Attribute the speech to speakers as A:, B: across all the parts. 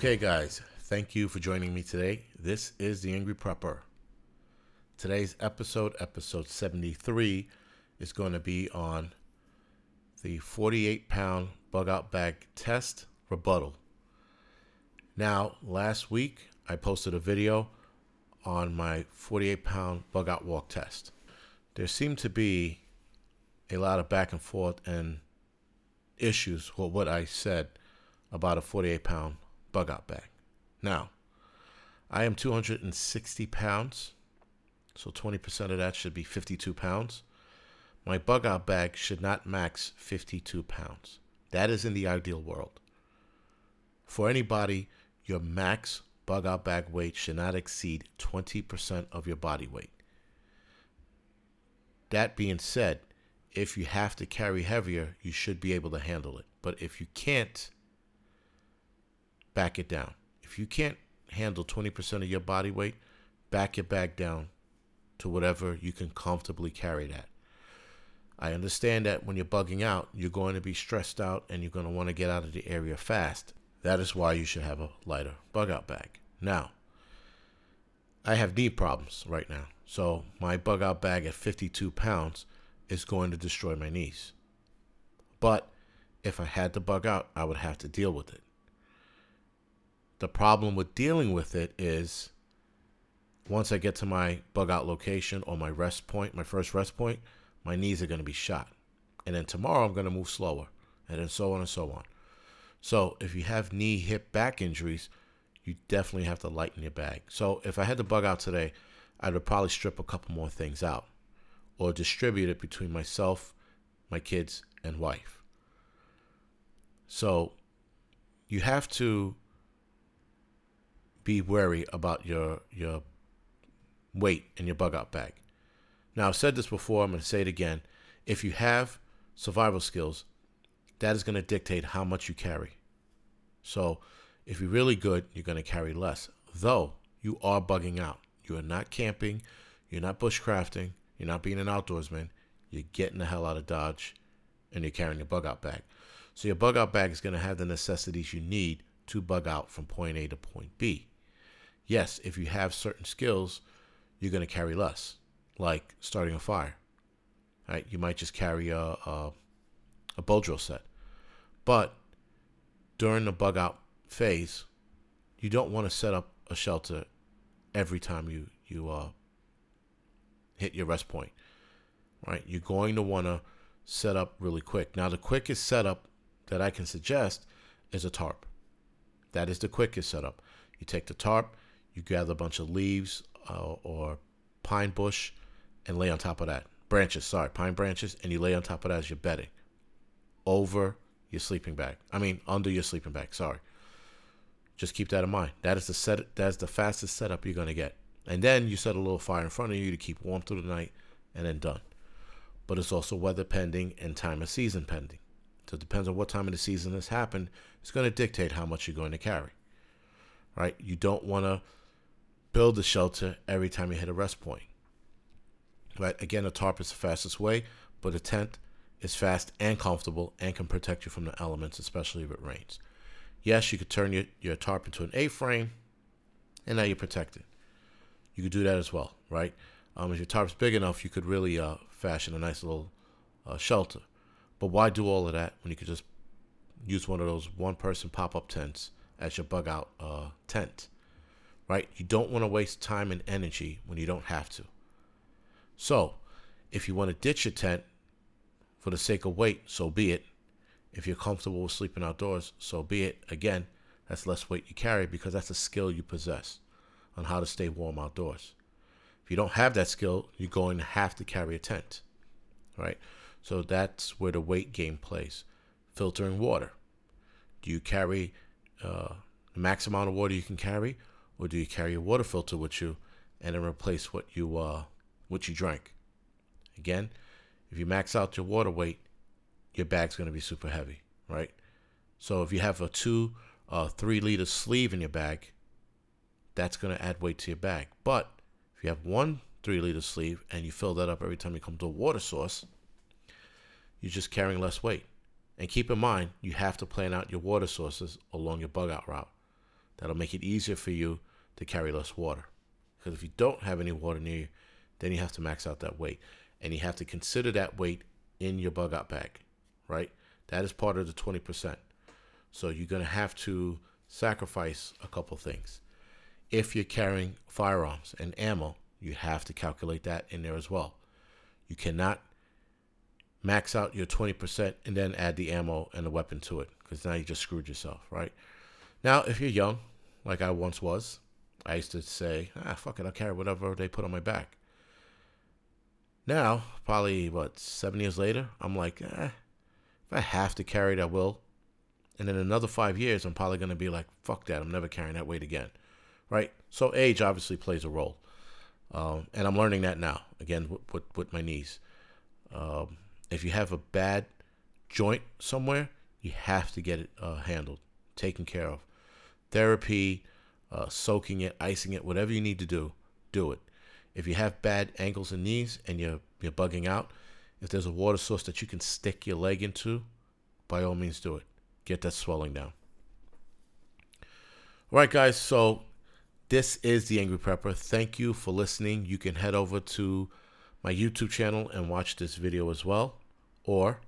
A: Okay, guys, thank you for joining me today. This is the Angry Prepper. Today's episode, episode 73, is going to be on the 48 pound bug out bag test rebuttal. Now, last week I posted a video on my 48 pound bug out walk test. There seemed to be a lot of back and forth and issues with what I said about a 48 pound bug out bag. Now, I am 260 pounds, so 20% of that should be 52 pounds. My bug out bag should not max 52 pounds. That is in the ideal world. For anybody, your max bug out bag weight should not exceed 20% of your body weight. That being said, if you have to carry heavier, you should be able to handle it. But if you can't, back it down. If you can't handle 20% of your body weight, back your bag down to whatever you can comfortably carry that. I understand that when you're bugging out, you're going to be stressed out and you're going to want to get out of the area fast. That is why you should have a lighter bug out bag. Now, I have knee problems right now. So my bug out bag at 52 pounds is going to destroy my knees. But if I had to bug out, I would have to deal with it. The problem with dealing with it is once I get to my bug out location or my rest point, my first rest point, my knees are going to be shot. And then tomorrow I'm going to move slower, and then so on and so on. So if you have knee, hip, back injuries, you definitely have to lighten your bag. So if I had to bug out today, I would probably strip a couple more things out or distribute it between myself, my kids, and wife. So you have to be wary about your your weight in your bug out bag. Now I've said this before, I'm to say it again. If you have survival skills, that is to dictate how much you carry. So if you're really good, you're to carry less. Though you are bugging out. You are not camping, you're not bushcrafting, you're not being an outdoorsman. You're getting the hell out of Dodge and you're carrying your bug out bag. So your bug out bag is to have the necessities you need to bug out from point A to point B. Yes, if you have certain skills, you're going to carry less, like starting a fire. Right? You might just carry a, a, a bow drill set. But during the bug out phase, you don't want to set up a shelter every time you you uh, hit your rest point. Right? You're going to want to set up really quick. Now, the quickest setup that I can suggest is a tarp. That is the quickest setup. You take the tarp, you gather a bunch of leaves uh, or pine bush and lay on top of that. Branches, sorry, pine branches, and you lay on top of that as your bedding over your sleeping bag. I mean, under your sleeping bag, sorry. Just keep that in mind. That is the set that's the fastest setup you're gonna get. And then you set a little fire in front of you to keep warm through the night and then done. But it's also weather pending and time of season pending. So it depends on what time of the season this happened. It's going to dictate how much you're going to carry. Right? You don't want to build a shelter every time you hit a rest point. Right? Again, a tarp is the fastest way, but a tent is fast and comfortable and can protect you from the elements, especially if it rains. Yes, you could turn your, your tarp into an A-frame, and now you're protected. You could do that as well, right? Um, if your tarp's big enough, you could really uh, fashion a nice little uh, shelter. But why do all of that when you could just use one of those one-person pop-up tents as your bug-out uh, tent, right? You don't want to waste time and energy when you don't have to. So, if you want to ditch your tent for the sake of weight, so be it. If you're comfortable with sleeping outdoors, so be it. Again, that's less weight you carry because that's a skill you possess on how to stay warm outdoors. If you don't have that skill, you're going to have to carry a tent, right? So that's where the weight game plays. Filtering water. Do you carry uh, the max amount of water you can carry, or do you carry a water filter with you and then replace what you uh, what you drank? Again, if you max out your water weight, your bag's going to be super heavy, right? So if you have a two, uh, three liter sleeve in your bag, that's going to add weight to your bag. But if you have one three liter sleeve and you fill that up every time you come to a water source, you're just carrying less weight. And keep in mind, you have to plan out your water sources along your bug out route. That'll make it easier for you to carry less water. Because if you don't have any water near you, then you have to max out that weight. And you have to consider that weight in your bug out bag, right? That is part of the 20%. So you're going to have to sacrifice a couple things. If you're carrying firearms and ammo, you have to calculate that in there as well. You cannot max out your 20% and then add the ammo and the weapon to it because now you just screwed yourself, right? Now, if you're young, like I once was, I used to say, ah, fuck it, I'll whatever they put on my back. Now, probably, what, seven years later, I'm like, eh, if I have to carry it, I will. And in another five years, I'm probably going to be like, fuck that, I'm never carrying that weight again, right? So age obviously plays a role. Um, and I'm learning that now, again, with, with, with my knees. Um, if you have a bad joint somewhere, you have to get it uh, handled, taken care of. Therapy, uh, soaking it, icing it, whatever you need to do, do it. If you have bad ankles and knees and you're you're bugging out, if there's a water source that you can stick your leg into, by all means do it. Get that swelling down. All right, guys. So this is the Angry Prepper. Thank you for listening. You can head over to my YouTube channel and watch this video as well, or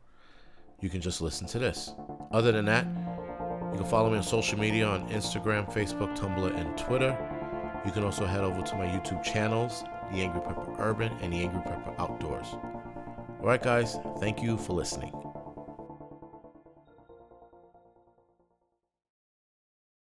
A: you can just listen to this. Other than that, you can follow me on social media on Instagram, Facebook, Tumblr, and Twitter. You can also head over to my YouTube channels, The Angry Prepper Urban and The Angry Prepper Outdoors. All right, guys, thank you for listening.